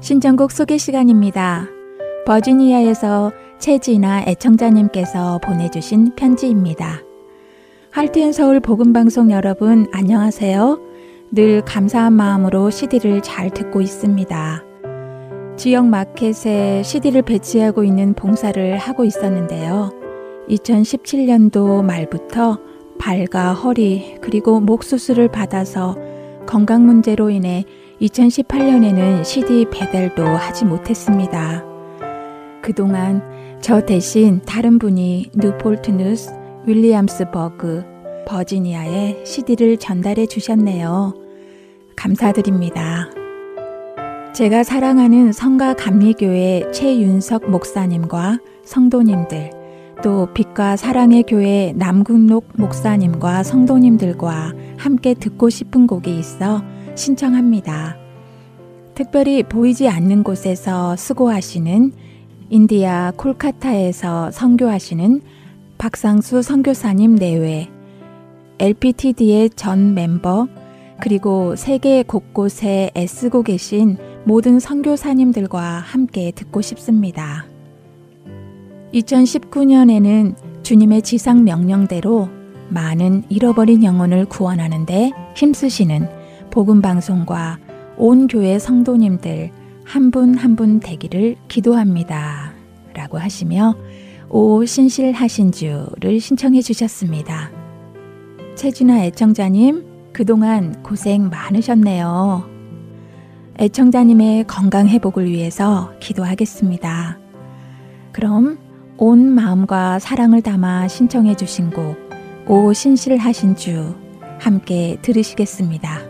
신청곡 소개 시간입니다. 버지니아에서 최지나 애청자님께서 보내주신 편지입니다. 할트앤 서울 복음방송 여러분 안녕하세요. 늘 감사한 마음으로 CD를 잘 듣고 있습니다. 지역 마켓에 CD를 배치하고 있는 봉사를 하고 있었는데요. 2017년도 말부터 발과 허리 그리고 목 수술을 받아서 건강 문제로 인해 2018년에는 CD 배달도 하지 못했습니다. 그동안 저 대신 다른 분이 뉴폴트 뉴스 윌리엄스 버그 버지니아에 CD를 전달해 주셨네요. 감사드립니다. 제가 사랑하는 성가 감리교회 최윤석 목사님과 성도님들, 또 빛과 사랑의 교회 남궁록 목사님과 성도님들과 함께 듣고 싶은 곡이 있어 신청합니다. 특별히 보이지 않는 곳에서 수고하시는 인디아 콜카타에서 선교하시는 박상수 선교사님 내외, LPTD의 전 멤버, 그리고 세계 곳곳에 애쓰고 계신 모든 선교사님들과 함께 듣고 싶습니다. 2019년에는 주님의 지상 명령대로 많은 잃어버린 영혼을 구원하는데 힘쓰시는 복음 방송과 온 교회 성도님들 한 분 한 분 되기를 기도합니다. 라고 하시며 오 신실하신 주를 신청해 주셨습니다. 최진아 애청자님, 그동안 고생 많으셨네요. 애청자님의 건강 회복을 위해서 기도하겠습니다. 그럼 온 마음과 사랑을 담아 신청해 주신 곡, 오 신실하신 주, 함께 들으시겠습니다.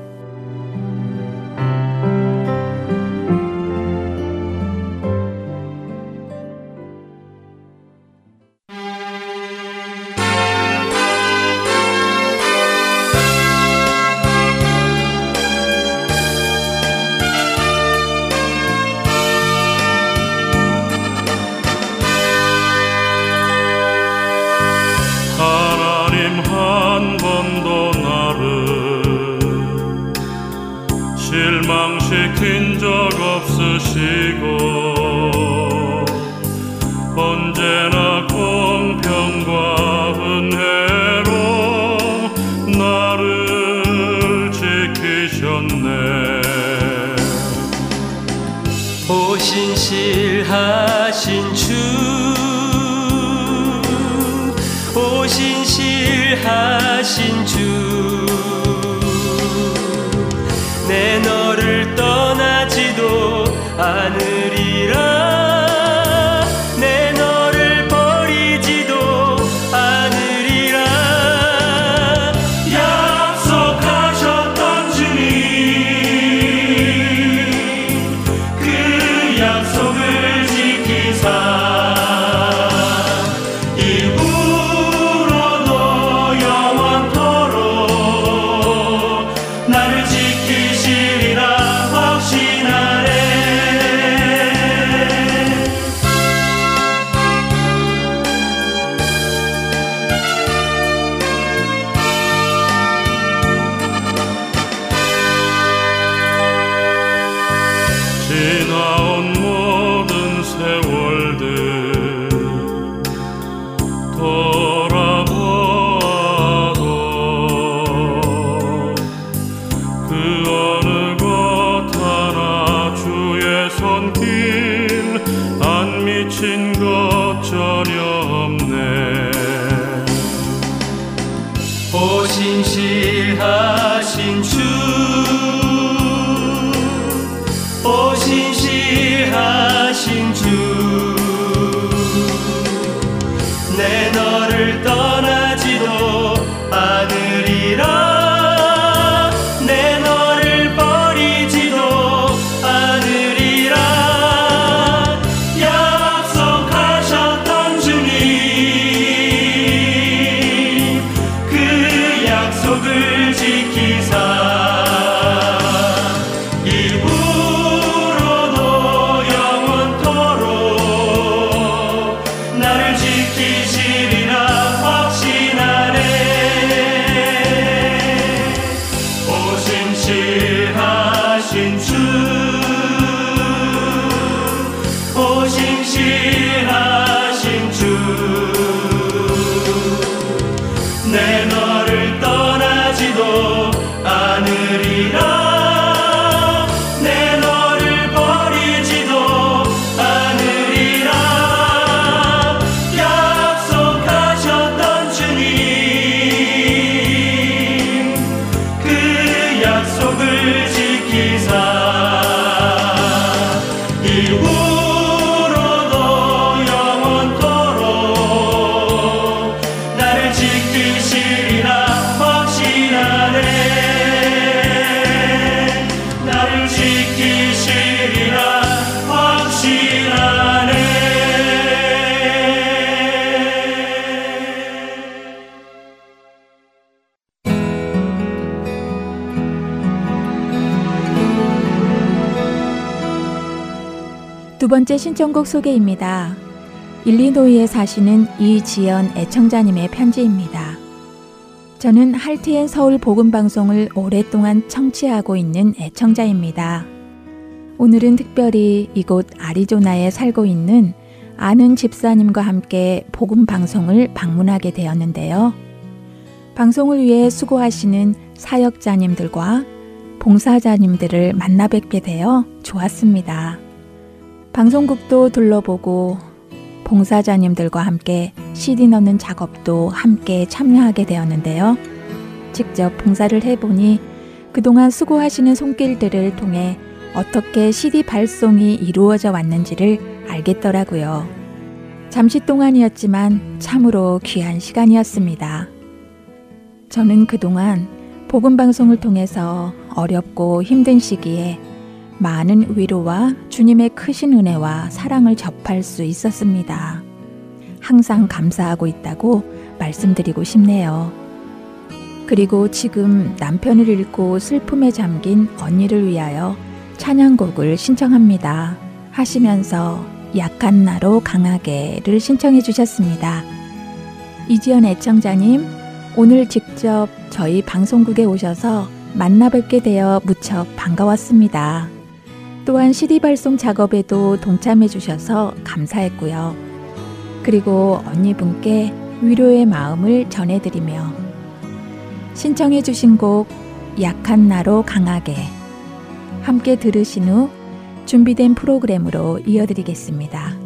저녁. 두 번째 신청곡 소개입니다. 일리노이에 사시는 이지연 애청자님의 편지입니다. 저는 할티엔 서울 복음 방송을 오랫동안 청취하고 있는 애청자입니다. 오늘은 특별히 이곳 아리조나에 살고 있는 아는 집사님과 함께 복음 방송을 방문하게 되었는데요. 방송을 위해 수고하시는 사역자님들과 봉사자님들을 만나 뵙게 되어 좋았습니다. 방송국도 둘러보고 봉사자님들과 함께 CD 넣는 작업도 함께 참여하게 되었는데요. 직접 봉사를 해보니 그동안 수고하시는 손길들을 통해 어떻게 CD 발송이 이루어져 왔는지를 알겠더라고요. 잠시 동안이었지만 참으로 귀한 시간이었습니다. 저는 그동안 복음방송을 통해서 어렵고 힘든 시기에 많은 위로와 주님의 크신 은혜와 사랑을 접할 수 있었습니다. 항상 감사하고 있다고 말씀드리고 싶네요. 그리고 지금 남편을 잃고 슬픔에 잠긴 언니를 위하여 찬양곡을 신청합니다. 하시면서 약한 나로 강하게를 신청해 주셨습니다. 이지연 애청자님, 오늘 직접 저희 방송국에 오셔서 만나 뵙게 되어 무척 반가웠습니다. 또한 CD 발송 작업에도 동참해 주셔서 감사했고요. 그리고 언니분께 위로의 마음을 전해드리며 신청해 주신 곡 약한 나로 강하게 함께 들으신 후 준비된 프로그램으로 이어드리겠습니다.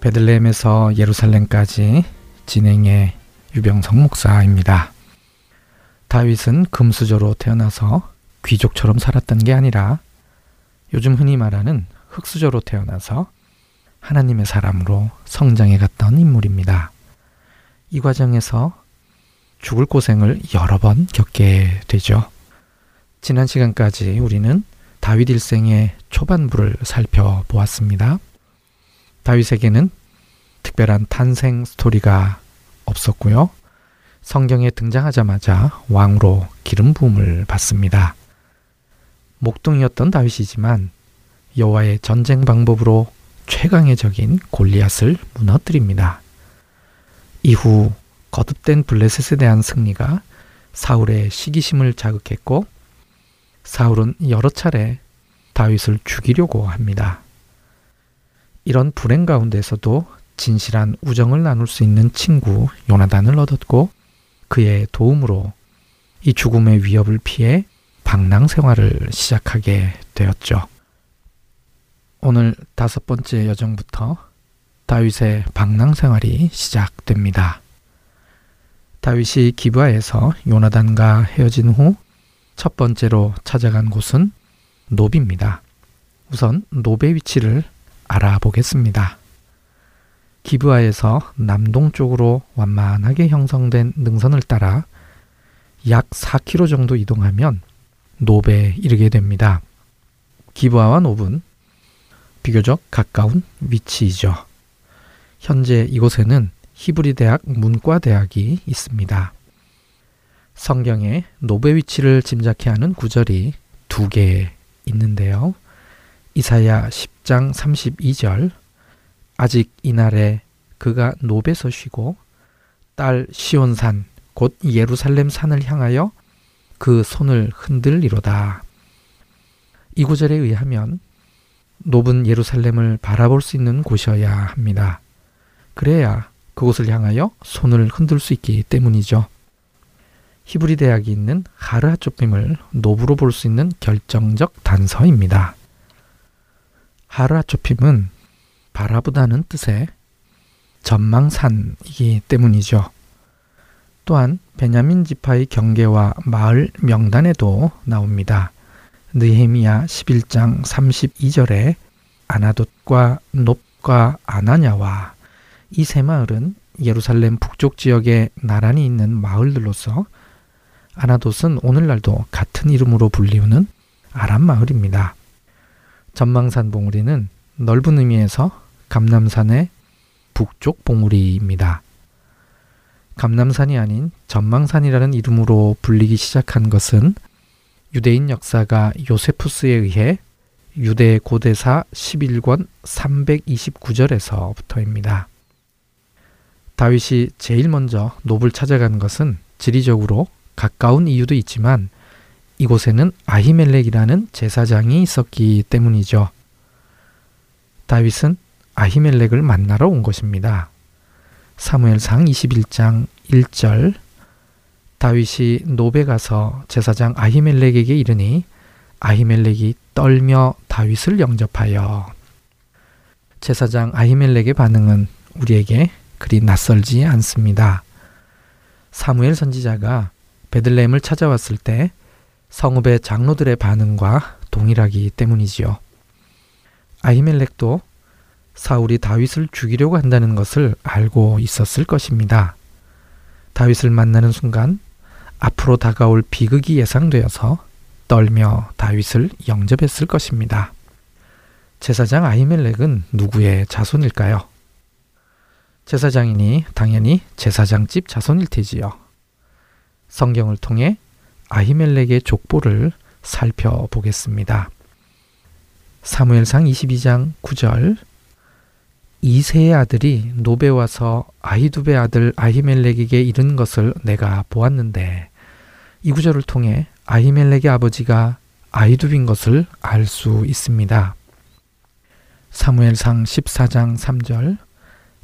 베들레헴에서 예루살렘까지 진행의 유병성 목사입니다. 다윗은 금수저로 태어나서 귀족처럼 살았던 게 아니라 요즘 흔히 말하는 흙수저로 태어나서 하나님의 사람으로 성장해 갔던 인물입니다. 이 과정에서 죽을 고생을 여러 번 겪게 되죠. 지난 시간까지 우리는 다윗 일생의 초반부를 살펴보았습니다. 다윗에게는 특별한 탄생 스토리가 없었고요. 성경에 등장하자마자 왕으로 기름 부음을 받습니다. 목동이었던 다윗이지만 여호와의 전쟁 방법으로 최강의 적인 골리앗을 무너뜨립니다. 이후 거듭된 블레셋에 대한 승리가 사울의 시기심을 자극했고 사울은 여러 차례 다윗을 죽이려고 합니다. 이런 불행 가운데서도 진실한 우정을 나눌 수 있는 친구 요나단을 얻었고 그의 도움으로 이 죽음의 위협을 피해 방랑 생활을 시작하게 되었죠. 오늘 다섯 번째 여정부터 다윗의 방랑 생활이 시작됩니다. 다윗이 기브아에서 요나단과 헤어진 후 첫 번째로 찾아간 곳은 노비입니다. 우선 노베 위치를 알아보겠습니다. 기브아에서 남동쪽으로 완만하게 형성된 능선을 따라 약 4km 정도 이동하면 노베에 이르게 됩니다. 기브아와 노브는 비교적 가까운 위치이죠. 현재 이곳에는 히브리 대학 문과 대학이 있습니다. 성경에 노베 위치를 짐작케 하는 구절이 두 개 있는데요. 이사야 10 장 32절 아직 이날에 그가 노베서 쉬고 딸 시온산 곧 예루살렘 산을 향하여 그 손을 흔들리로다. 이 구절에 의하면 높은 예루살렘을 바라볼 수 있는 곳이어야 합니다. 그래야 그곳을 향하여 손을 흔들 수 있기 때문이죠. 히브리 대학이 있는 하르하초핌을 노브로 볼 수 있는 결정적 단서입니다. 하르하초핌은 바라보다는 뜻의 전망산이기 때문이죠. 또한 베냐민 지파의 경계와 마을 명단에도 나옵니다. 느헤미야 11장 32절에 아나돗과 높과 아나냐와 이 세 마을은 예루살렘 북쪽 지역에 나란히 있는 마을들로서 아나돗은 오늘날도 같은 이름으로 불리우는 아람 마을입니다. 전망산 봉우리는 넓은 의미에서 감남산의 북쪽 봉우리입니다. 감남산이 아닌 전망산이라는 이름으로 불리기 시작한 것은 유대인 역사가 요세푸스에 의해 유대 고대사 11권 329절에서부터입니다. 다윗이 제일 먼저 노을 찾아간 것은 지리적으로 가까운 이유도 있지만 이곳에는 아히멜렉이라는 제사장이 있었기 때문이죠. 다윗은 아히멜렉을 만나러 온 것입니다. 사무엘상 21장 1절 다윗이 노베 가서 제사장 아히멜렉에게 이르니 아히멜렉이 떨며 다윗을 영접하여 제사장 아히멜렉의 반응은 우리에게 그리 낯설지 않습니다. 사무엘 선지자가 베들레헴을 찾아왔을 때 성읍의 장로들의 반응과 동일하기 때문이지요. 아히멜렉도 사울이 다윗을 죽이려고 한다는 것을 알고 있었을 것입니다. 다윗을 만나는 순간 앞으로 다가올 비극이 예상되어서 떨며 다윗을 영접했을 것입니다. 제사장 아히멜렉은 누구의 자손일까요? 제사장이니 당연히 제사장집 자손일 테지요. 성경을 통해 아히멜렉의 족보를 살펴보겠습니다. 사무엘상 22장 9절 이세의 아들이 노베 와서 아히두베 아들 아히멜렉에게 이른 것을 내가 보았는데 이 구절을 통해 아히멜렉의 아버지가 아히두빈 것을 알 수 있습니다. 사무엘상 14장 3절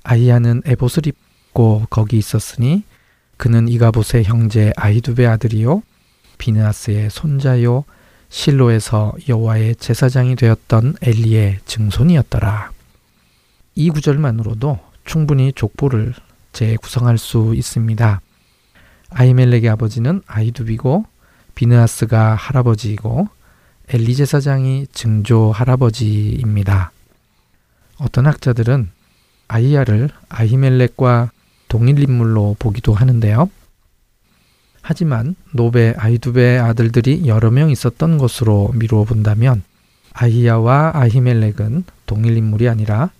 아이야는 에봇을 입고 거기 있었으니 그는 이가봇의 형제 아히두베 아들이요 비느하스의 손자요 실로에서 여호와의 제사장이 되었던 엘리의 증손이었더라. 이 구절만으로도 충분히 족보를 재구성할 수 있습니다. 아이멜렉의 아버지는 아이두비고 비느하스가 할아버지이고 엘리 제사장이 증조 할아버지입니다. 어떤 학자들은 아이야를 아히멜렉과 동일 인물로 보기도 하는데요. 하지만 노베 아이두베 아들들이 여러 명 있었던 것으로 미루어 본다면 아히야와 아히멜렉은 동일 인물이 아니라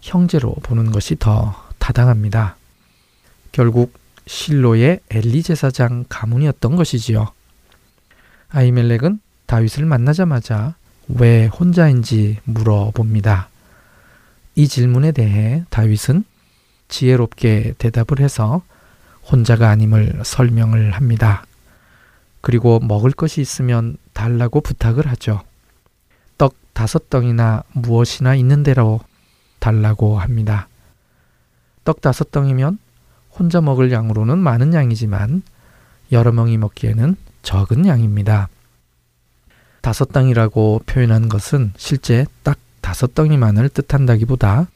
형제로 보는 것이 더 타당합니다. 결국 실로의 엘리 제사장 가문이었던 것이지요. 아히멜렉은 다윗을 만나자마자 왜 혼자인지 물어봅니다. 이 질문에 대해 다윗은 지혜롭게 대답을 해서 혼자가 아님을 설명을 합니다. 그리고 먹을 것이 있으면 달라고 부탁을 하죠. 떡 다섯 덩이나 무엇이나 있는 대로 달라고 합니다. 떡 다섯 덩이면 혼자 먹을 양으로는 많은 양이지만 여러 명이 먹기에는 적은 양입니다. 다섯 덩이라고 표현한 것은 실제 딱 다섯 덩이만을 뜻한다기보다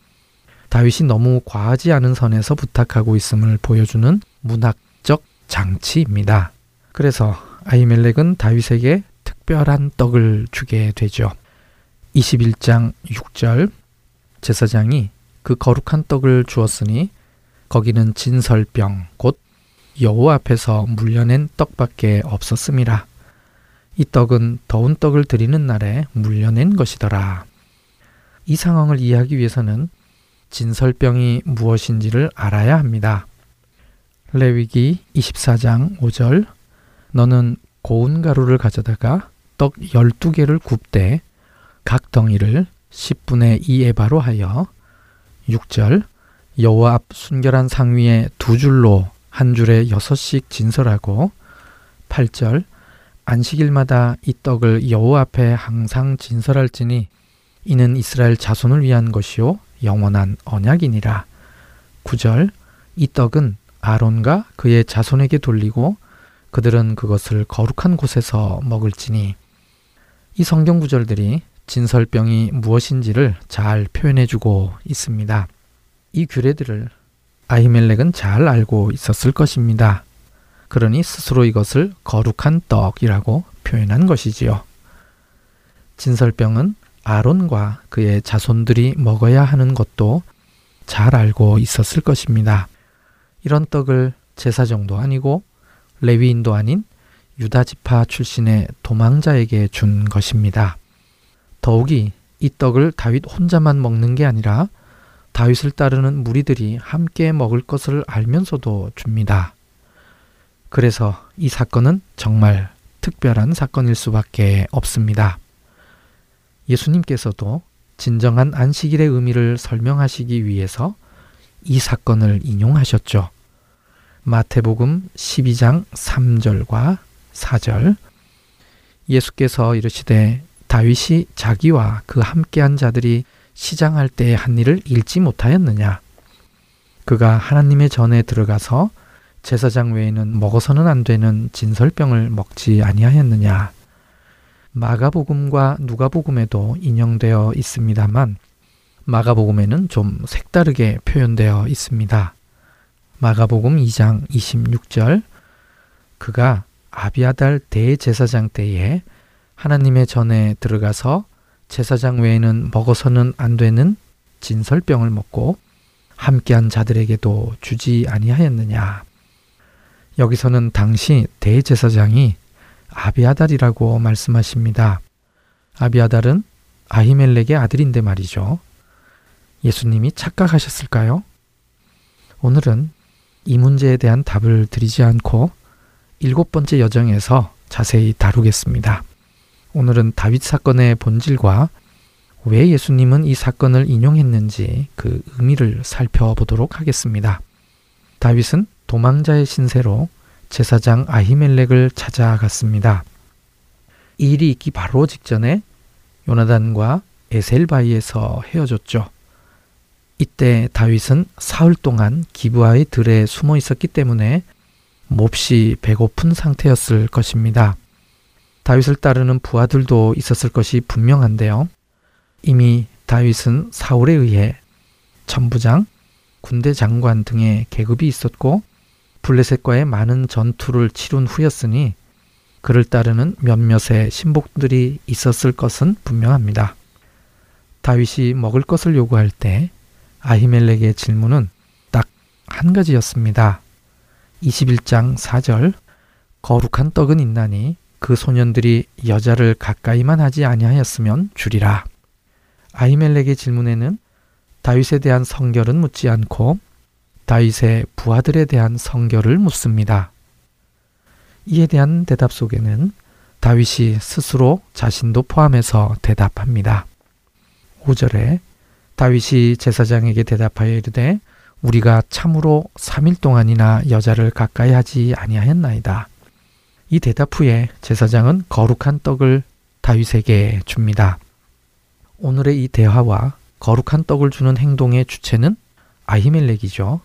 다윗이 너무 과하지 않은 선에서 부탁하고 있음을 보여주는 문학적 장치입니다. 그래서 아이멜렉은 다윗에게 특별한 떡을 주게 되죠. 21장 6절 제사장이 그 거룩한 떡을 주었으니 거기는 진설병 곧 여호와 앞에서 물려낸 떡밖에 없었음이라. 이 떡은 더운 떡을 드리는 날에 물려낸 것이더라. 이 상황을 이해하기 위해서는 진설병이 무엇인지를 알아야 합니다. 레위기 24장 5절 너는 고운 가루를 가져다가 떡 12개를 굽되 각 덩이를 10분의 2에바로 하여 6절 여호와 앞 순결한 상 위에 두 줄로 한 줄에 여섯씩 진설하고 8절 안식일마다 이 떡을 여호와 앞에 항상 진설할지니 이는 이스라엘 자손을 위한 것이요 영원한 언약이니라. 9절 이 떡은 아론과 그의 자손에게 돌리고 그들은 그것을 거룩한 곳에서 먹을지니 이 성경 구절들이 진설병이 무엇인지를 잘 표현해 주고 있습니다. 이 규례들을 아히멜렉은 잘 알고 있었을 것입니다. 그러니 스스로 이것을 거룩한 떡이라고 표현한 것이지요. 진설병은 아론과 그의 자손들이 먹어야 하는 것도 잘 알고 있었을 것입니다. 이런 떡을 제사 정도 아니고 레위인도 아닌 유다 지파 출신의 도망자에게 준 것입니다. 더욱이 이 떡을 다윗 혼자만 먹는 게 아니라 다윗을 따르는 무리들이 함께 먹을 것을 알면서도 줍니다. 그래서 이 사건은 정말 특별한 사건일 수밖에 없습니다. 예수님께서도 진정한 안식일의 의미를 설명하시기 위해서 이 사건을 인용하셨죠. 마태복음 12장 3절과 4절. 예수께서 이르시되 다윗이 자기와 그 함께한 자들이 시장할 때의 한 일을 잃지 못하였느냐? 그가 하나님의 전에 들어가서 제사장 외에는 먹어서는 안 되는 진설병을 먹지 아니하였느냐? 마가복음과 누가복음에도 인용되어 있습니다만 마가복음에는 좀 색다르게 표현되어 있습니다. 마가복음 2장 26절 그가 아비아달 대제사장 때에 하나님의 전에 들어가서 제사장 외에는 먹어서는 안 되는 진설병을 먹고 함께한 자들에게도 주지 아니하였느냐. 여기서는 당시 대제사장이 아비아달이라고 말씀하십니다. 아비아달은 아히멜렉의 아들인데 말이죠. 예수님이 착각하셨을까요? 오늘은 이 문제에 대한 답을 드리지 않고 일곱 번째 여정에서 자세히 다루겠습니다. 오늘은 다윗 사건의 본질과 왜 예수님은 이 사건을 인용했는지 그 의미를 살펴보도록 하겠습니다. 다윗은 도망자의 신세로 제사장 아히멜렉을 찾아갔습니다. 이 일이 있기 바로 직전에 요나단과 에셀바이에서 헤어졌죠. 이때 다윗은 사흘 동안 기부하의 들에 숨어 있었기 때문에 몹시 배고픈 상태였을 것입니다. 다윗을 따르는 부하들도 있었을 것이 분명한데요. 이미 다윗은 사울에 의해 천부장, 군대 장관 등의 계급이 있었고 블레셋과의 많은 전투를 치룬 후였으니 그를 따르는 몇몇의 신복들이 있었을 것은 분명합니다. 다윗이 먹을 것을 요구할 때 아히멜렉의 질문은 딱 한 가지였습니다. 21장 4절 거룩한 떡은 있나니 그 소년들이 여자를 가까이만 하지 아니하였으면 주리라. 아히멜렉의 질문에는 다윗에 대한 성결은 묻지 않고 다윗의 부하들에 대한 성결을 묻습니다. 이에 대한 대답 속에는 다윗이 스스로 자신도 포함해서 대답합니다. 5절에 다윗이 제사장에게 대답하여 이르되 우리가 참으로 3일 동안이나 여자를 가까이 하지 아니하였나이다. 이 대답 후에 제사장은 거룩한 떡을 다윗에게 줍니다. 오늘의 이 대화와 거룩한 떡을 주는 행동의 주체는 아히멜렉이죠.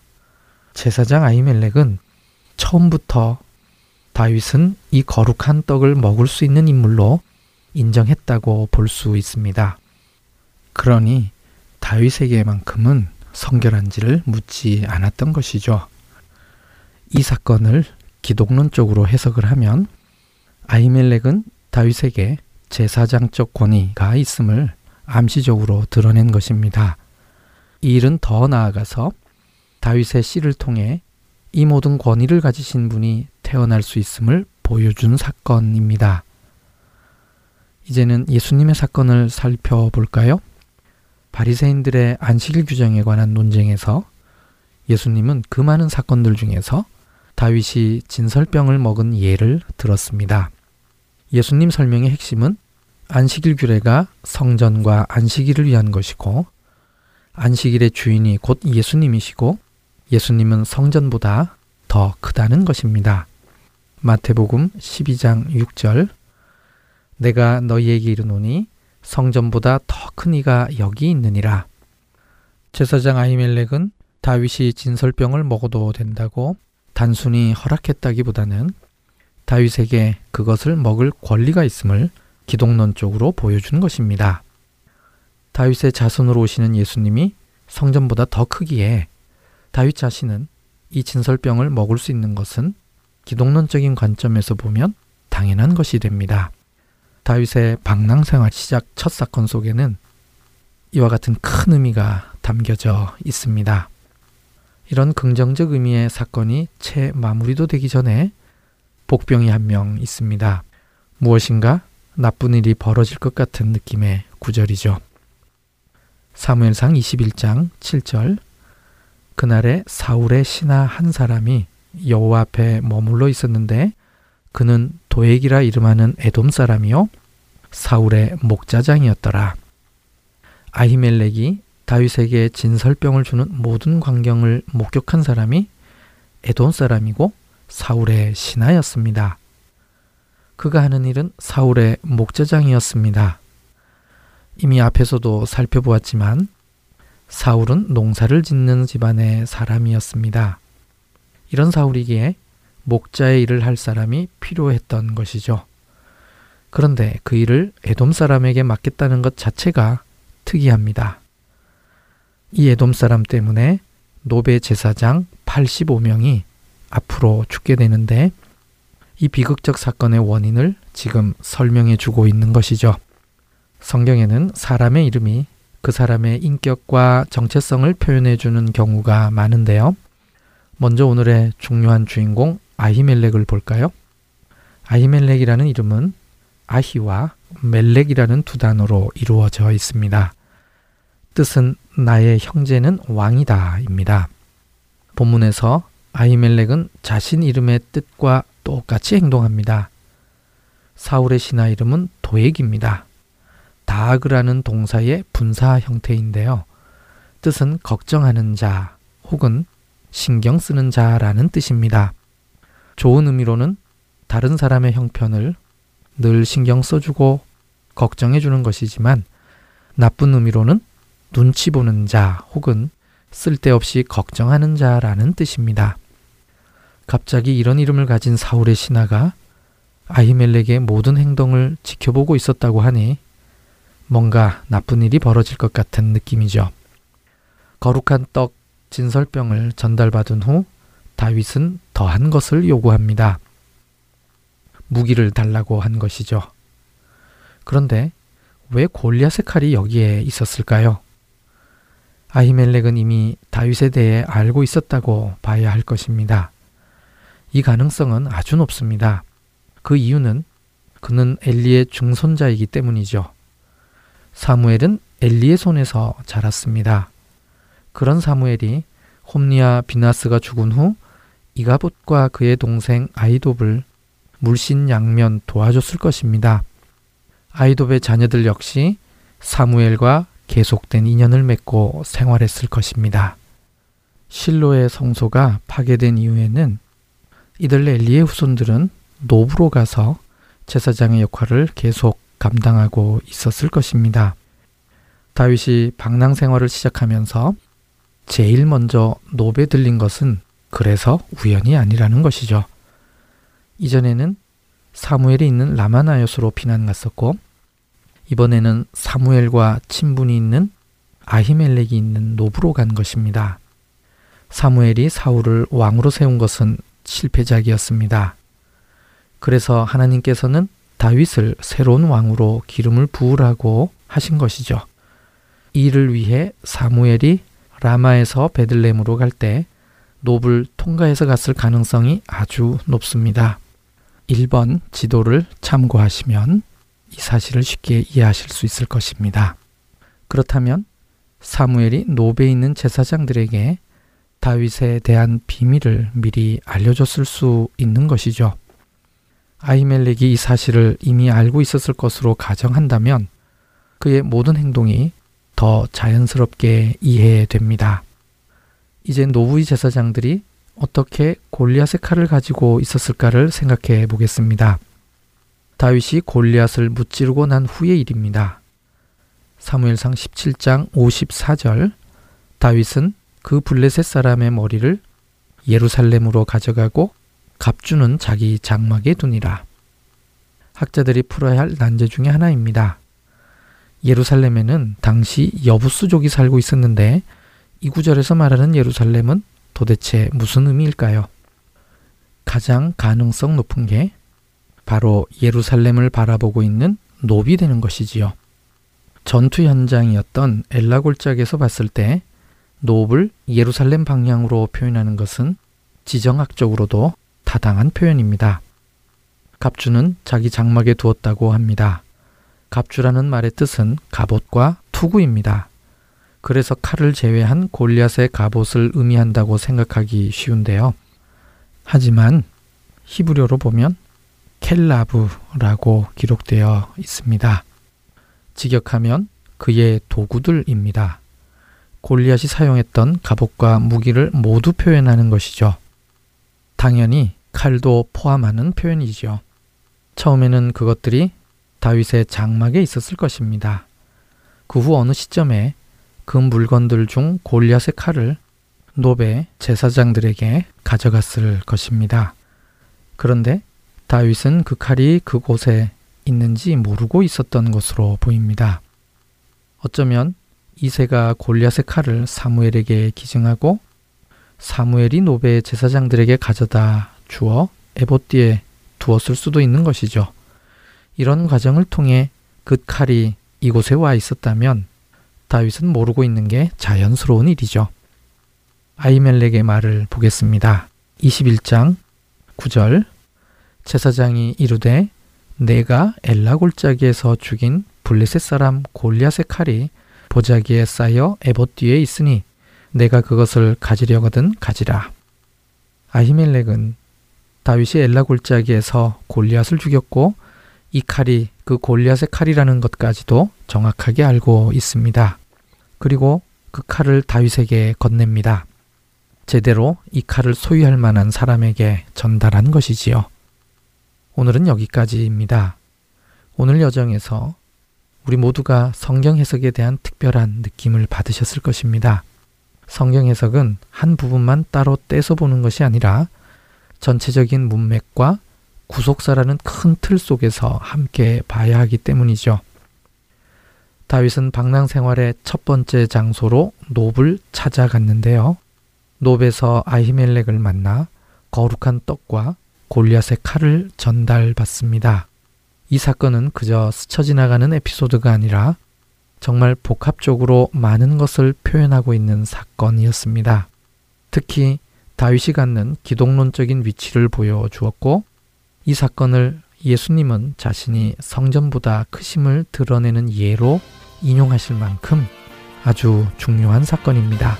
제사장 아히멜렉은 처음부터 다윗은 이 거룩한 떡을 먹을 수 있는 인물로 인정했다고 볼 수 있습니다. 그러니 다윗에게만큼은 성결한지를 묻지 않았던 것이죠. 이 사건을 기독론적으로 해석을 하면 아이멜렉은 다윗에게 제사장적 권위가 있음을 암시적으로 드러낸 것입니다. 이 일은 더 나아가서 다윗의 씨를 통해 이 모든 권위를 가지신 분이 태어날 수 있음을 보여준 사건입니다. 이제는 예수님의 사건을 살펴볼까요? 바리새인들의 안식일 규정에 관한 논쟁에서 예수님은 그 많은 사건들 중에서 다윗이 진설병을 먹은 예를 들었습니다. 예수님 설명의 핵심은 안식일 규례가 성전과 안식일을 위한 것이고 안식일의 주인이 곧 예수님이시고 예수님은 성전보다 더 크다는 것입니다. 마태복음 12장 6절 내가 너희에게 이르노니 성전보다 더 큰 이가 여기 있느니라. 제사장 아이멜렉은 다윗이 진설병을 먹어도 된다고 단순히 허락했다기보다는 다윗에게 그것을 먹을 권리가 있음을 기독론적으로 보여준 것입니다. 다윗의 자손으로 오시는 예수님이 성전보다 더 크기에 다윗 자신은 이 진설병을 먹을 수 있는 것은 기독론적인 관점에서 보면 당연한 것이 됩니다. 다윗의 방랑 생활 시작 첫 사건 속에는 이와 같은 큰 의미가 담겨져 있습니다. 이런 긍정적 의미의 사건이 채 마무리도 되기 전에 복병이 한 명 있습니다. 무엇인가 나쁜 일이 벌어질 것 같은 느낌의 구절이죠. 사무엘상 21장 7절 그날에 사울의 신하 한 사람이 여호와 앞에 머물러 있었는데 그는 도액이라 이름하는 에돔 사람이요 사울의 목자장이었더라. 아히멜렉이 다윗에게 진설병을 주는 모든 광경을 목격한 사람이 에돔 사람이고 사울의 신하였습니다. 그가 하는 일은 사울의 목자장이었습니다. 이미 앞에서도 살펴보았지만 사울은 농사를 짓는 집안의 사람이었습니다. 이런 사울이기에 목자의 일을 할 사람이 필요했던 것이죠. 그런데 그 일을 에돔 사람에게 맡겼다는 것 자체가 특이합니다. 이 에돔 사람 때문에 노베 제사장 85명이 앞으로 죽게 되는데 이 비극적 사건의 원인을 지금 설명해 주고 있는 것이죠. 성경에는 사람의 이름이 그 사람의 인격과 정체성을 표현해 주는 경우가 많은데요. 먼저 오늘의 중요한 주인공 아히멜렉을 볼까요? 아히멜렉이라는 이름은 아히와 멜렉이라는 두 단어로 이루어져 있습니다. 뜻은 나의 형제는 왕이다입니다. 본문에서 아히멜렉은 자신 이름의 뜻과 똑같이 행동합니다. 사울의 신하 이름은 도액입니다. 다그라는 동사의 분사 형태인데요. 뜻은 걱정하는 자 혹은 신경 쓰는 자라는 뜻입니다. 좋은 의미로는 다른 사람의 형편을 늘 신경 써주고 걱정해 주는 것이지만 나쁜 의미로는 눈치 보는 자 혹은 쓸데없이 걱정하는 자라는 뜻입니다. 갑자기 이런 이름을 가진 사울의 신하가 아히멜렉의 모든 행동을 지켜보고 있었다고 하니 뭔가 나쁜 일이 벌어질 것 같은 느낌이죠. 거룩한 떡 진설병을 전달받은 후 다윗은 더한 것을 요구합니다. 무기를 달라고 한 것이죠. 그런데 왜 골리앗의 칼이 여기에 있었을까요? 아히멜렉은 이미 다윗에 대해 알고 있었다고 봐야 할 것입니다. 이 가능성은 아주 높습니다. 그 이유는 그는 엘리의 중손자이기 때문이죠. 사무엘은 엘리의 손에서 자랐습니다. 그런 사무엘이 홈리아 비나스가 죽은 후 이가봇과 그의 동생 아이돔을 물신 양면 도와줬을 것입니다. 아이돔의 자녀들 역시 사무엘과 계속된 인연을 맺고 생활했을 것입니다. 실로의 성소가 파괴된 이후에는 이들 엘리의 후손들은 노브로 가서 제사장의 역할을 계속 감당하고 있었을 것입니다. 다윗이 방랑 생활을 시작하면서 제일 먼저 노베 들린 것은 그래서 우연이 아니라는 것이죠. 이전에는 사무엘이 있는 라마나요스로 피난 갔었고 이번에는 사무엘과 친분이 있는 아히멜렉이 있는 노브로 간 것입니다. 사무엘이 사울을 왕으로 세운 것은 실패작이었습니다. 그래서 하나님께서는 다윗을 새로운 왕으로 기름을 부으라고 하신 것이죠. 이를 위해 사무엘이 라마에서 베들렘으로 갈 때 노블 통과해서 갔을 가능성이 아주 높습니다. 1번 지도를 참고하시면 이 사실을 쉽게 이해하실 수 있을 것입니다. 그렇다면 사무엘이 노베에 있는 제사장들에게 다윗에 대한 비밀을 미리 알려줬을 수 있는 것이죠. 아히멜렉이 이 사실을 이미 알고 있었을 것으로 가정한다면 그의 모든 행동이 더 자연스럽게 이해됩니다. 이제 노부의 제사장들이 어떻게 골리앗의 칼을 가지고 있었을까를 생각해 보겠습니다. 다윗이 골리앗을 무찌르고 난 후의 일입니다. 사무엘상 17장 54절 다윗은 그 블레셋 사람의 머리를 예루살렘으로 가져가고 갑주는 자기 장막에 두니라. 학자들이 풀어야 할 난제 중의 하나입니다. 예루살렘에는 당시 여부수족이 살고 있었는데 이 구절에서 말하는 예루살렘은 도대체 무슨 의미일까요? 가장 가능성 높은 게 바로 예루살렘을 바라보고 있는 노비 되는 것이지요. 전투 현장이었던 엘라 골짜기에서 봤을 때 노브를 예루살렘 방향으로 표현하는 것은 지정학적으로도 타당한 표현입니다. 갑주는 자기 장막에 두었다고 합니다. 갑주라는 말의 뜻은 갑옷과 투구입니다. 그래서 칼을 제외한 골리앗의 갑옷을 의미한다고 생각하기 쉬운데요. 하지만 히브리어로 보면 켈라브라고 기록되어 있습니다. 직역하면 그의 도구들입니다. 골리앗이 사용했던 갑옷과 무기를 모두 표현하는 것이죠. 당연히 칼도 포함하는 표현이지요. 처음에는 그것들이 다윗의 장막에 있었을 것입니다. 그 후 어느 시점에 그 물건들 중 골리앗의 칼을 노베 제사장들에게 가져갔을 것입니다. 그런데 다윗은 그 칼이 그곳에 있는지 모르고 있었던 것으로 보입니다. 어쩌면 이세가 골리앗의 칼을 사무엘에게 기증하고 사무엘이 노베 제사장들에게 가져다 주어 에봇디에 두었을 수도 있는 것이죠. 이런 과정을 통해 그 칼이 이곳에 와 있었다면 다윗은 모르고 있는 게 자연스러운 일이죠. 아이멜렉의 말을 보겠습니다. 21장 9절 제사장이 이르되 내가 엘라 골짜기에서 죽인 블레셋 사람 골리앗의 칼이 보자기에 쌓여 에봇 뒤에 있으니 내가 그것을 가지려거든 가지라. 아히멜렉은 다윗이 엘라 골짜기에서 골리앗을 죽였고 이 칼이 그 골리앗의 칼이라는 것까지도 정확하게 알고 있습니다. 그리고 그 칼을 다윗에게 건넵니다. 제대로 이 칼을 소유할 만한 사람에게 전달한 것이지요. 오늘은 여기까지입니다. 오늘 여정에서 우리 모두가 성경 해석에 대한 특별한 느낌을 받으셨을 것입니다. 성경 해석은 한 부분만 따로 떼서 보는 것이 아니라 전체적인 문맥과 구속사라는 큰 틀 속에서 함께 봐야 하기 때문이죠. 다윗은 방랑 생활의 첫 번째 장소로 노을 찾아갔는데요. 노베서 아히멜렉을 만나 거룩한 떡과 골리앗의 칼을 전달받습니다. 이 사건은 그저 스쳐 지나가는 에피소드가 아니라 정말 복합적으로 많은 것을 표현하고 있는 사건이었습니다. 특히 다윗이 갖는 기독론적인 위치를 보여주었고 이 사건을 예수님은 자신이 성전보다 크심을 드러내는 예로 인용하실 만큼 아주 중요한 사건입니다.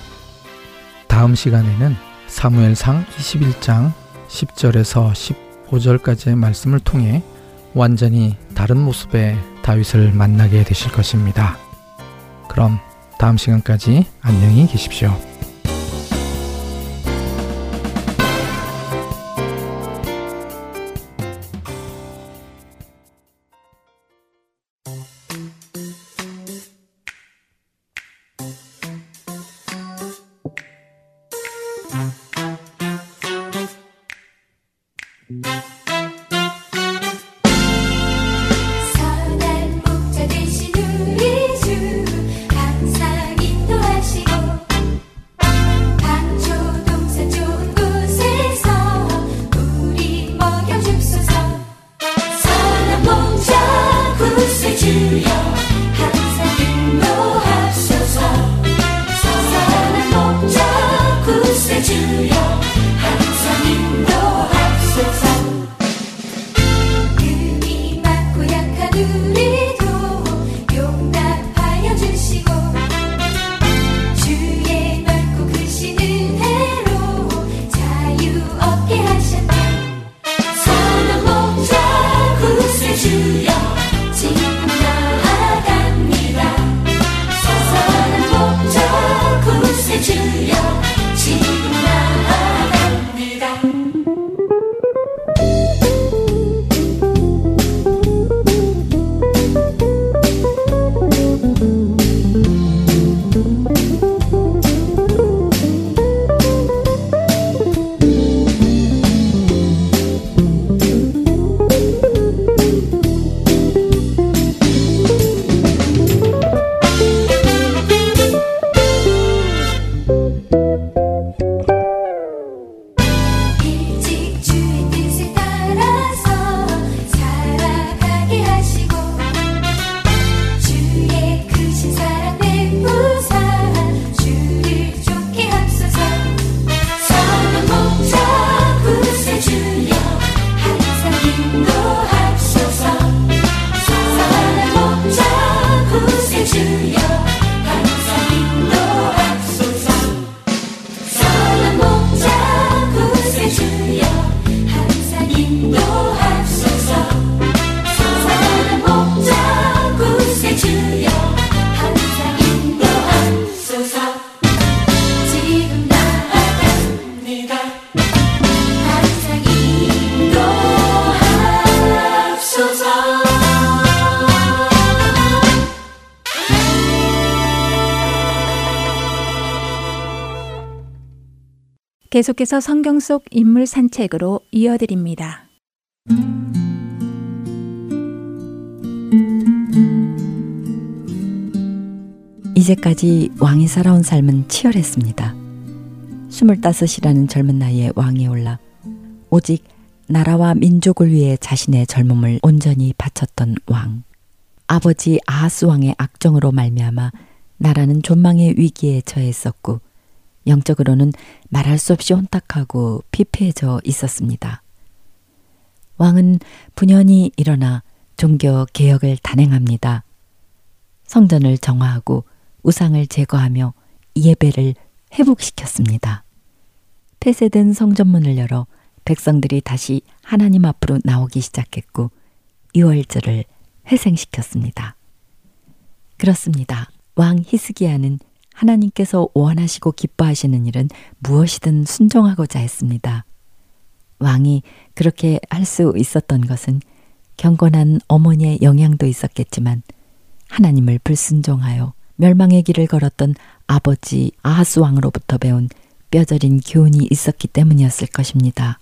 다음 시간에는 사무엘상 21장 10절에서 15절까지의 말씀을 통해 완전히 다른 모습의 다윗을 만나게 되실 것입니다. 그럼 다음 시간까지 안녕히 계십시오. 계속해서 성경 속 인물 산책으로 이어드립니다. 이제까지 왕이 살아온 삶은 치열했습니다. 스물다섯이라는 젊은 나이에 왕에 올라 오직 나라와 민족을 위해 자신의 젊음을 온전히 바쳤던 왕. 아버지 아하스 왕의 악정으로 말미암아 나라는 존망의 위기에 처해 있었고 영적으로는 말할 수 없이 혼탁하고 피폐해져 있었습니다. 왕은 분연히 일어나 종교 개혁을 단행합니다. 성전을 정화하고 우상을 제거하며 예배를 회복시켰습니다. 폐쇄된 성전문을 열어 백성들이 다시 하나님 앞으로 나오기 시작했고 유월절을 회생시켰습니다. 그렇습니다. 왕 히스기야는 하나님께서 원하시고 기뻐하시는 일은 무엇이든 순종하고자 했습니다. 왕이 그렇게 할 수 있었던 것은 경건한 어머니의 영향도 있었겠지만 하나님을 불순종하여 멸망의 길을 걸었던 아버지 아하스 왕으로부터 배운 뼈저린 교훈이 있었기 때문이었을 것입니다.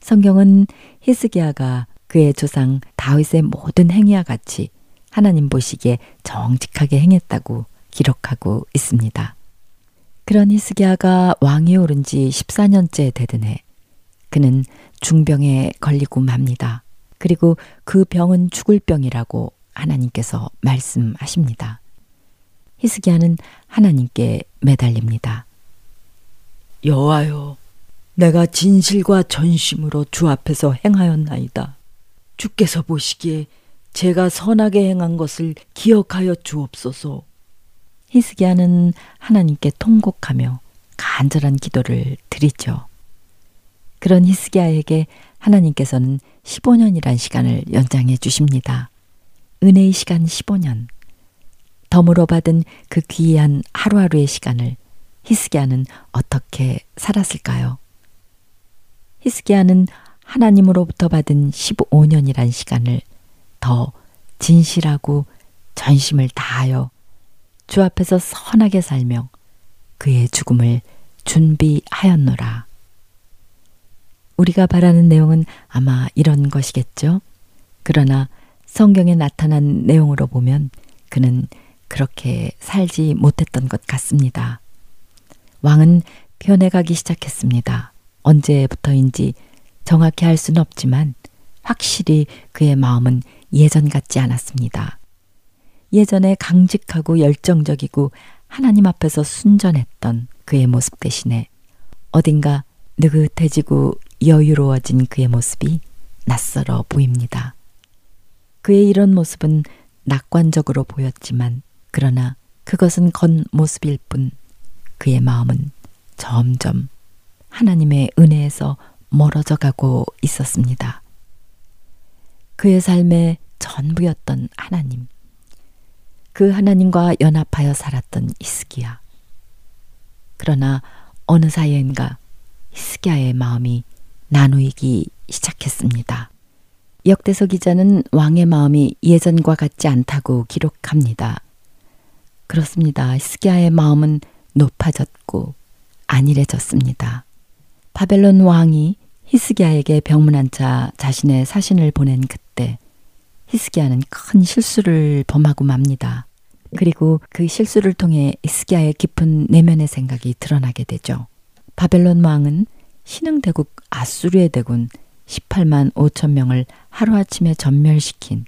성경은 히스기야가 그의 조상 다윗의 모든 행위와 같이 하나님 보시기에 정직하게 행했다고 기록하고 있습니다. 그런 히스기야가 왕이 오른 지 14년째 되던 해 그는 중병에 걸리고 맙니다. 그리고 그 병은 죽을 병이라고 하나님께서 말씀하십니다. 히스기야는 하나님께 매달립니다. 여호와여, 내가 진실과 전심으로 주 앞에서 행하였나이다. 주께서 보시기에 제가 선하게 행한 것을 기억하여 주옵소서. 히스기야는 하나님께 통곡하며 간절한 기도를 드리죠. 그런 히스기야에게 하나님께서는 15년이란 시간을 연장해 주십니다. 은혜의 시간 15년. 덤으로 받은 그 귀한 하루하루의 시간을 히스기야는 어떻게 살았을까요? 히스기야는 하나님으로부터 받은 15년이란 시간을 더 진실하고 전심을 다하여 주 앞에서 선하게 살며 그의 죽음을 준비하였노라. 우리가 바라는 내용은 아마 이런 것이겠죠. 그러나 성경에 나타난 내용으로 보면 그는 그렇게 살지 못했던 것 같습니다. 왕은 변해가기 시작했습니다. 언제부터인지 정확히 할 수는 없지만 확실히 그의 마음은 예전 같지 않았습니다. 예전에 강직하고 열정적이고 하나님 앞에서 순전했던 그의 모습 대신에 어딘가 느긋해지고 여유로워진 그의 모습이 낯설어 보입니다. 그의 이런 모습은 낙관적으로 보였지만 그러나 그것은 겉모습일 뿐 그의 마음은 점점 하나님의 은혜에서 멀어져 가고 있었습니다. 그의 삶의 전부였던 하나님. 그 하나님과 연합하여 살았던 이스기야. 그러나 어느 사이인가 히스기야의 마음이 나누이기 시작했습니다. 역대서 기자는 왕의 마음이 예전과 같지 않다고 기록합니다. 그렇습니다. 히스기야의 마음은 높아졌고 안일해졌습니다. 바벨론 왕이 히스기야에게 병문안 자 자신의 사신을 보낸 그때 히스기야는 큰 실수를 범하고 맙니다. 그리고 그 실수를 통해 히스기야의 깊은 내면의 생각이 드러나게 되죠. 바벨론 왕은 신흥 대국 아수르의 대군 18만 5천 명을 하루아침에 전멸시킨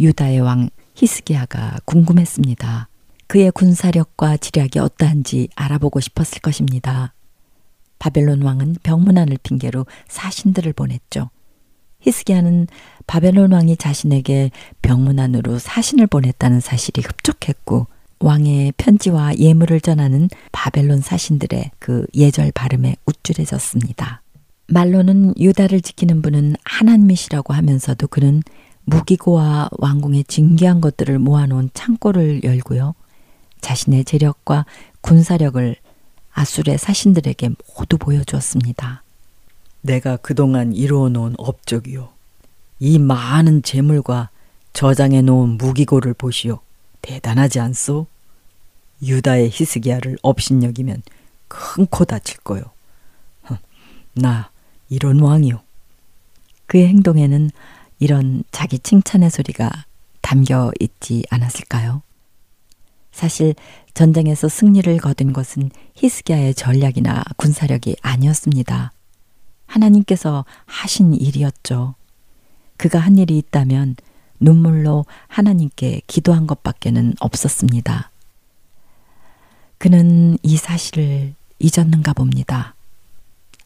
유다의 왕 히스기야가 궁금했습니다. 그의 군사력과 지략이 어떠한지 알아보고 싶었을 것입니다. 바벨론 왕은 병문안을 핑계로 사신들을 보냈죠. 히스기야는 바벨론 왕이 자신에게 병문안으로 사신을 보냈다는 사실이 흡족했고 왕의 편지와 예물을 전하는 바벨론 사신들의 그 예절 발음에 우쭐해졌습니다. 말로는 유다를 지키는 분은 하나님이시라고 하면서도 그는 무기고와 왕궁의 진귀한 것들을 모아놓은 창고를 열고요. 자신의 재력과 군사력을 아술의 사신들에게 모두 보여주었습니다. 내가 그동안 이루어 놓은 업적이요. 이 많은 재물과 저장해 놓은 무기고를 보시오. 대단하지 않소? 유다의 히스기야를 업신여기면 큰 코 다칠 거요. 나 이런 왕이요. 그의 행동에는 이런 자기 칭찬의 소리가 담겨 있지 않았을까요? 사실 전쟁에서 승리를 거둔 것은 히스기야의 전략이나 군사력이 아니었습니다. 하나님께서 하신 일이었죠. 그가 한 일이 있다면 눈물로 하나님께 기도한 것밖에는 없었습니다. 그는 이 사실을 잊었는가 봅니다.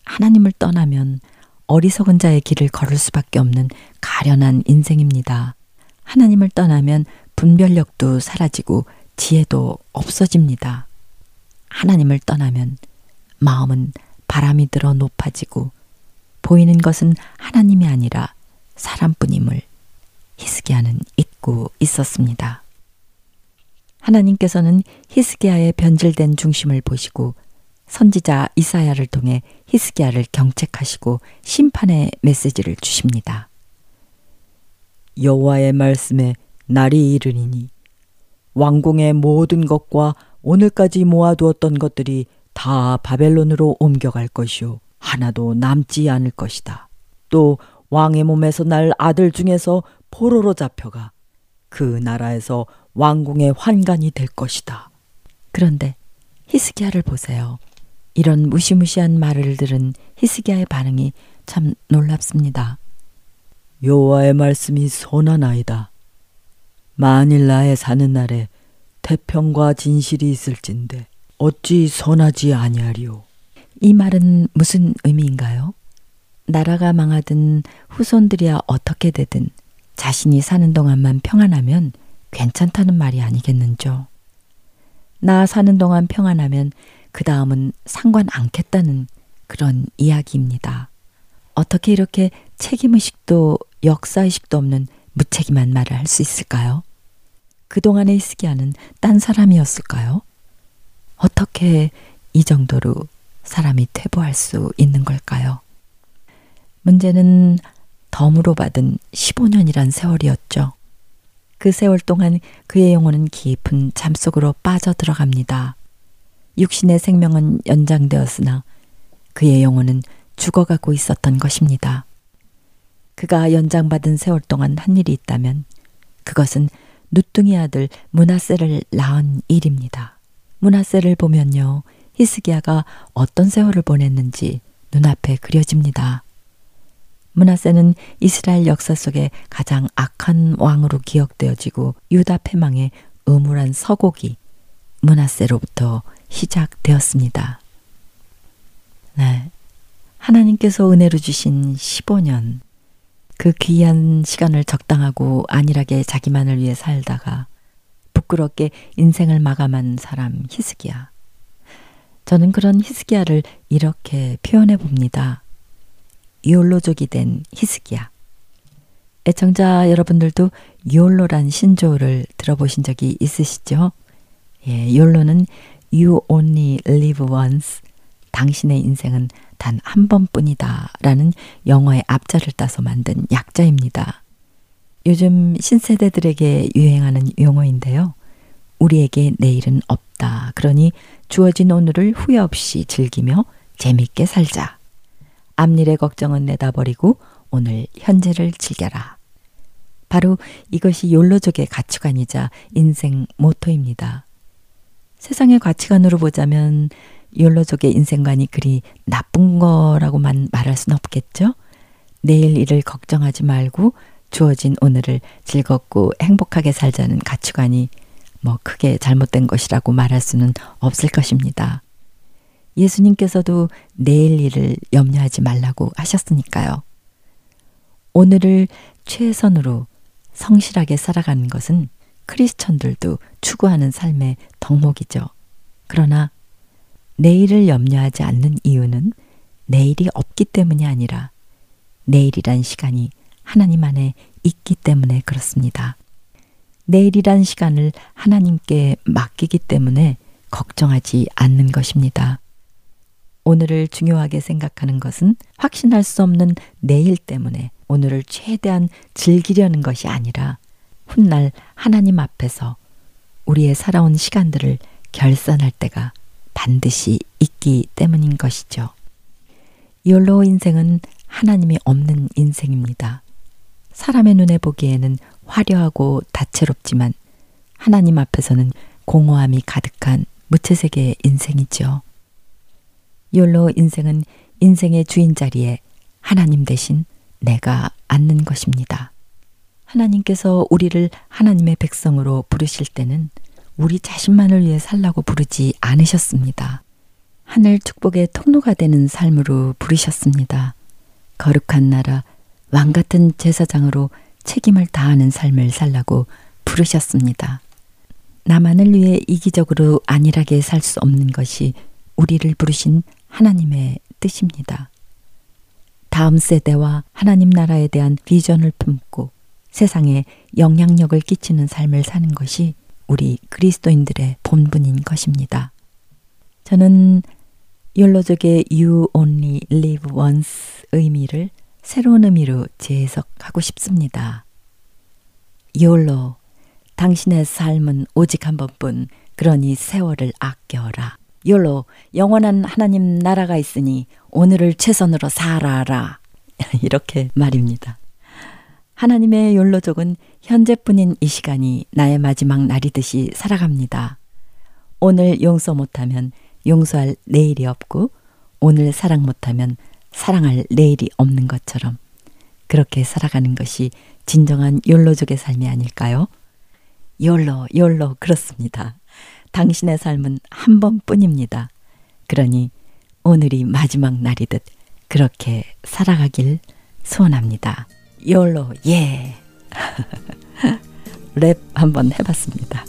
하나님을 떠나면 어리석은 자의 길을 걸을 수밖에 없는 가련한 인생입니다. 하나님을 떠나면 분별력도 사라지고 지혜도 없어집니다. 하나님을 떠나면 마음은 바람이 들어 높아지고 보이는 것은 하나님이 아니라 사람뿐임을 히스기야는 잊고 있었습니다. 하나님께서는 히스기야의 변질된 중심을 보시고 선지자 이사야를 통해 히스기야를 경책하시고 심판의 메시지를 주십니다. 여호와의 말씀에 날이 이르리니 왕궁의 모든 것과 오늘까지 모아두었던 것들이 다 바벨론으로 옮겨갈 것이요 하나도 남지 않을 것이다. 또 왕의 몸에서 날 아들 중에서 포로로 잡혀가 그 나라에서 왕궁의 환관이 될 것이다. 그런데 히스기야를 보세요. 이런 무시무시한 말을 들은 히스기야의 반응이 참 놀랍습니다. 여호와의 말씀이 선하나이다. 만일 나의 사는 날에 태평과 진실이 있을진데 어찌 선하지 아니하리요. 이 말은 무슨 의미인가요? 나라가 망하든 후손들이야 어떻게 되든 자신이 사는 동안만 평안하면 괜찮다는 말이 아니겠는죠. 나 사는 동안 평안하면 그 다음은 상관 않겠다는 그런 이야기입니다. 어떻게 이렇게 책임의식도 역사의식도 없는 무책임한 말을 할 수 있을까요? 그동안의 히스기야는 딴 사람이었을까요? 어떻게 이 정도로 사람이 퇴보할 수 있는 걸까요? 문제는 덤으로 받은 15년이란 세월이었죠. 그 세월 동안 그의 영혼은 깊은 잠 속으로 빠져 들어갑니다. 육신의 생명은 연장되었으나 그의 영혼은 죽어가고 있었던 것입니다. 그가 연장받은 세월 동안 한 일이 있다면 그것은 누뚱이 아들 문하세를 낳은 일입니다. 문하세를 보면요. 히스기야가 어떤 세월을 보냈는지 눈앞에 그려집니다. 문하세는 이스라엘 역사 속에 가장 악한 왕으로 기억되어지고 유다 패망의 음울한 서곡이 문하세로부터 시작되었습니다. 네. 하나님께서 은혜로 주신 15년, 그 귀한 시간을 적당하고 안일하게 자기만을 위해 살다가 부끄럽게 인생을 마감한 사람 히스기야. 저는 그런 히스기야를 이렇게 표현해 봅니다. 이올로족이 된 히스기야. 애청자 여러분들도 이올로란 신조어를 들어보신 적이 있으시죠? 예, 이올로는 You only live once. 당신의 인생은 단 한 번뿐이다. 라는 영어의 앞자를 따서 만든 약자입니다. 요즘 신세대들에게 유행하는 용어인데요. 우리에게 내일은 없다. 그러니 주어진 오늘을 후회 없이 즐기며 재밌게 살자. 앞일의 걱정은 내다버리고 오늘 현재를 즐겨라. 바로 이것이 욜로족의 가치관이자 인생 모토입니다. 세상의 가치관으로 보자면 욜로족의 인생관이 그리 나쁜 거라고만 말할 순 없겠죠? 내일 일을 걱정하지 말고 주어진 오늘을 즐겁고 행복하게 살자는 가치관이 뭐 크게 잘못된 것이라고 말할 수는 없을 것입니다. 예수님께서도 내일 일을 염려하지 말라고 하셨으니까요. 오늘을 최선으로 성실하게 살아가는 것은 크리스천들도 추구하는 삶의 덕목이죠. 그러나 내일을 염려하지 않는 이유는 내일이 없기 때문이 아니라 내일이란 시간이 하나님 안에 있기 때문에 그렇습니다. 내일이란 시간을 하나님께 맡기기 때문에 걱정하지 않는 것입니다. 오늘을 중요하게 생각하는 것은 확신할 수 없는 내일 때문에 오늘을 최대한 즐기려는 것이 아니라 훗날 하나님 앞에서 우리의 살아온 시간들을 결산할 때가 반드시 있기 때문인 것이죠. 욜로 인생은 하나님이 없는 인생입니다. 사람의 눈에 보기에는 화려하고 다채롭지만 하나님 앞에서는 공허함이 가득한 무채색의 인생이죠. 욜로 인생은 인생의 주인 자리에 하나님 대신 내가 앉는 것입니다. 하나님께서 우리를 하나님의 백성으로 부르실 때는 우리 자신만을 위해 살라고 부르지 않으셨습니다. 하늘 축복의 통로가 되는 삶으로 부르셨습니다. 거룩한 나라, 왕 같은 제사장으로 책임을 다하는 삶을 살라고 부르셨습니다. 나만을 위해 이기적으로 안일하게 살 수 없는 것이 우리를 부르신 하나님의 뜻입니다. 다음 세대와 하나님 나라에 대한 비전을 품고 세상에 영향력을 끼치는 삶을 사는 것이 우리 그리스도인들의 본분인 것입니다. 저는 욜로족의 You Only Live Once 의미를 새로운 의미로 재해석하고 싶습니다. 욜로, 당신의 삶은 오직 한 번뿐, 그러니 세월을 아껴라. 욜로, 영원한 하나님 나라가 있으니 오늘을 최선으로 살아라. 이렇게 말입니다. 하나님의 욜로족은 현재뿐인 이 시간이 나의 마지막 날이듯이 살아갑니다. 오늘 용서 못하면 용서할 내일이 없고 오늘 사랑 못하면 사랑할 내일이 없는 것처럼 그렇게 살아가는 것이 진정한 욜로족의 삶이 아닐까요? 욜로, 욜로, 그렇습니다. 당신의 삶은 한 번뿐입니다. 그러니 오늘이 마지막 날이듯 그렇게 살아가길 소원합니다. 욜로, 예. 랩 한번 해봤습니다.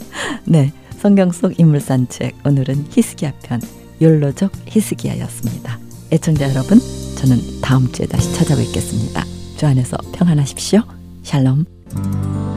네. 성경 속 인물 산책 오늘은 히스기야 편 욜로족 히스기야였습니다. 애청자 여러분, 저는 다음 주에 다시 찾아뵙겠습니다. 주 안에서 평안하십시오. 샬롬.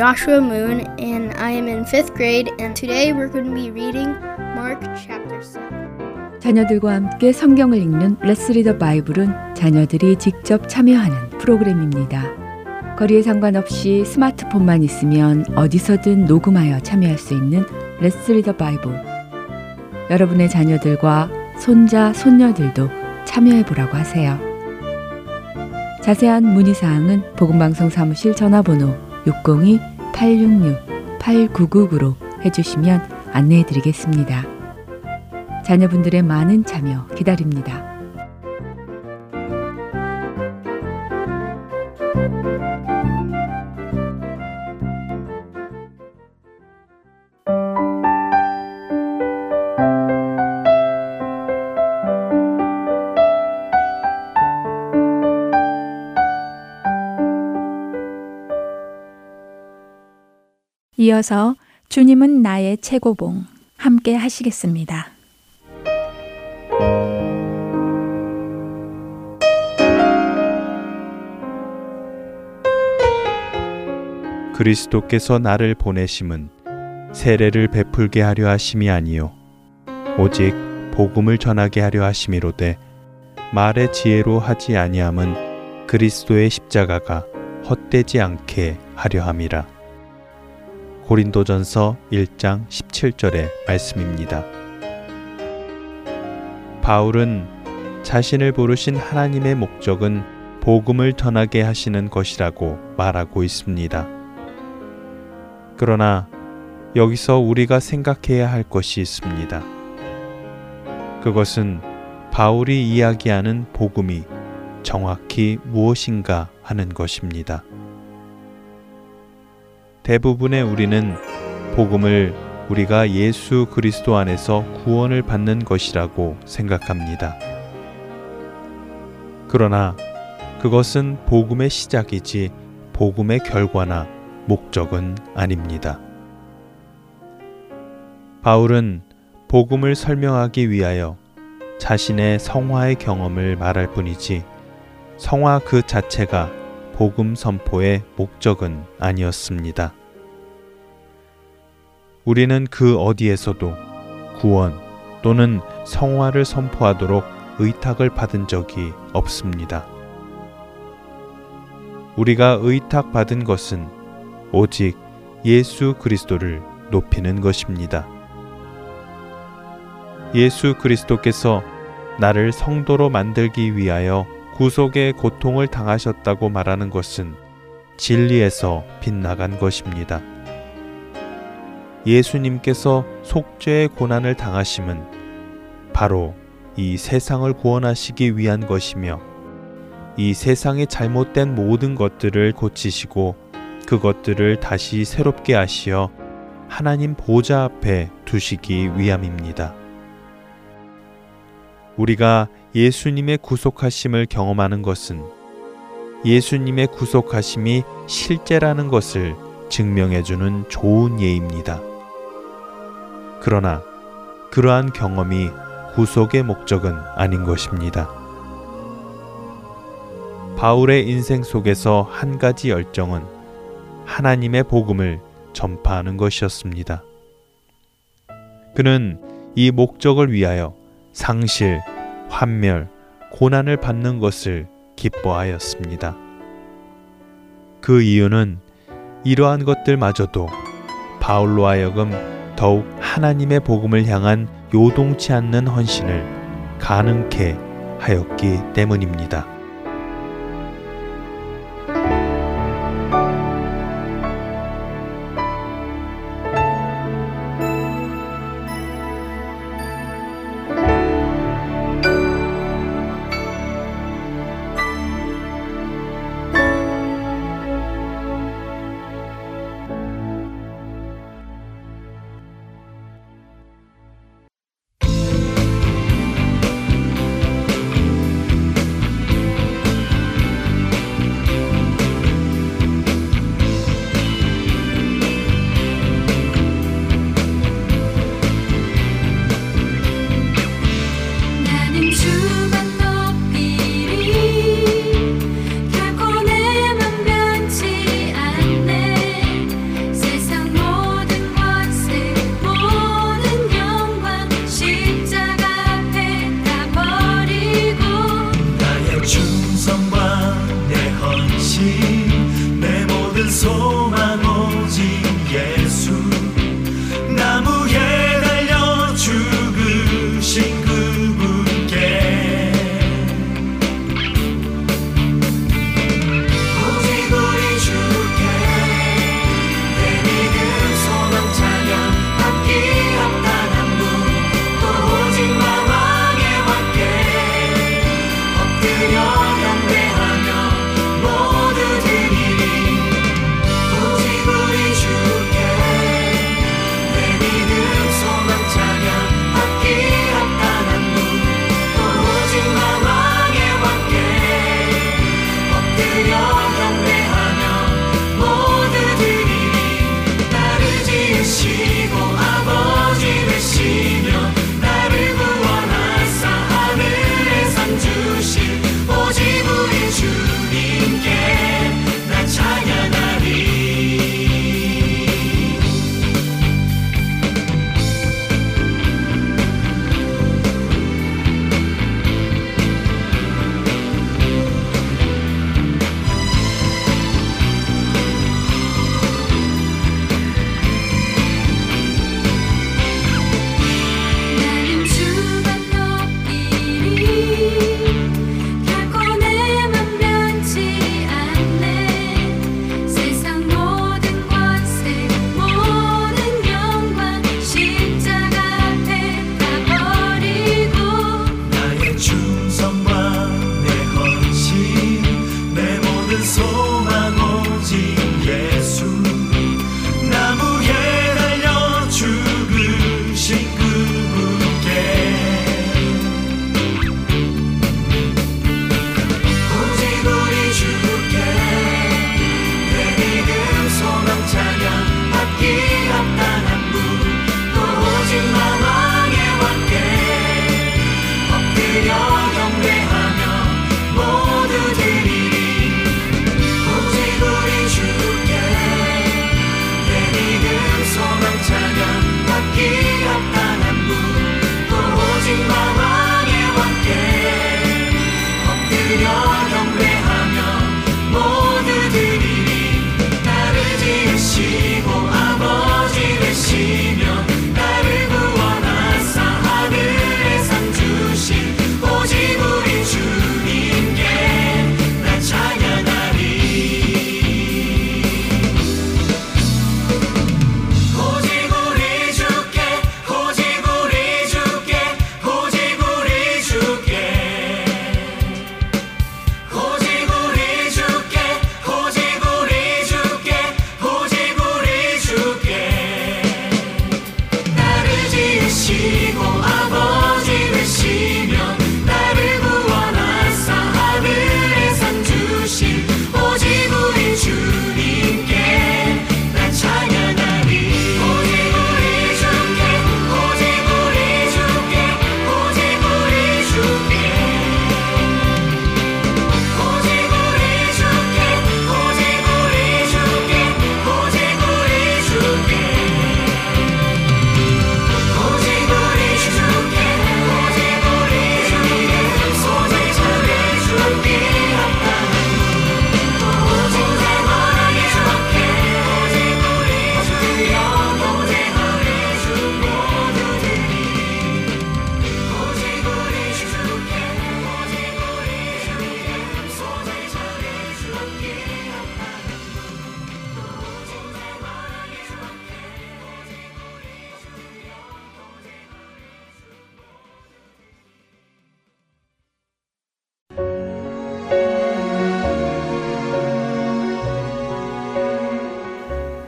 Joshua Moon and I am in fifth grade and today we're going to be reading Mark chapter 7. 자녀들과 함께 성경을 읽는 Let's Read the Bible은 자녀들이 직접 참여하는 프로그램입니다. 거리에 상관없이 스마트폰만 있으면 어디서든 녹음하여 참여할 수 있는 Let's Read the Bible. 여러분의 자녀들과 손자, 손녀들도 참여해 보라고 하세요. 자세한 문의 사항은 복음방송 사무실 전화번호 602-866-8999로 해주시면 안내해 드리겠습니다. 자녀분들의 많은 참여 기다립니다. 이어서 주님은 나의 최고봉 함께 하시겠습니다. 그리스도께서 나를 보내심은 세례를 베풀게 하려 하심이 아니요 오직 복음을 전하게 하려 하심이로되 말의 지혜로 하지 아니함은 그리스도의 십자가가 헛되지 않게 하려 함이라. 고린도전서 1장 17절의 말씀입니다. 바울은 자신을 부르신 하나님의 목적은 복음을 전하게 하시는 것이라고 말하고 있습니다. 그러나 여기서 우리가 생각해야 할 것이 있습니다. 그것은 바울이 이야기하는 복음이 정확히 무엇인가 하는 것입니다. 대부분의 우리는 복음을 우리가 예수 그리스도 안에서 구원을 받는 것이라고 생각합니다. 그러나 그것은 복음의 시작이지 복음의 결과나 목적은 아닙니다. 바울은 복음을 설명하기 위하여 자신의 성화의 경험을 말할 뿐이지 성화 그 자체가 복음 선포의 목적은 아니었습니다. 우리는 그 어디에서도 구원 또는 성화를 선포하도록 의탁을 받은 적이 없습니다. 우리가 의탁받은 것은 오직 예수 그리스도를 높이는 것입니다. 예수 그리스도께서 나를 성도로 만들기 위하여 구속의 고통을 당하셨다고 말하는 것은 진리에서 빗나간 것입니다. 예수님께서 속죄의 고난을 당하심은 바로 이 세상을 구원하시기 위한 것이며 이 세상의 잘못된 모든 것들을 고치시고 그것들을 다시 새롭게 하시어 하나님 보좌 앞에 두시기 위함입니다. 우리가 예수님의 구속하심을 경험하는 것은 예수님의 구속하심이 실제라는 것을 증명해주는 좋은 예입니다. 그러나 그러한 경험이 구속의 목적은 아닌 것입니다. 바울의 인생 속에서 한 가지 열정은 하나님의 복음을 전파하는 것이었습니다. 그는 이 목적을 위하여 상실, 환멸, 고난을 받는 것을 기뻐하였습니다. 그 이유는 이러한 것들마저도 바울로 하여금 더욱 하나님의 복음을 향한 요동치 않는 헌신을 가능케 하였기 때문입니다.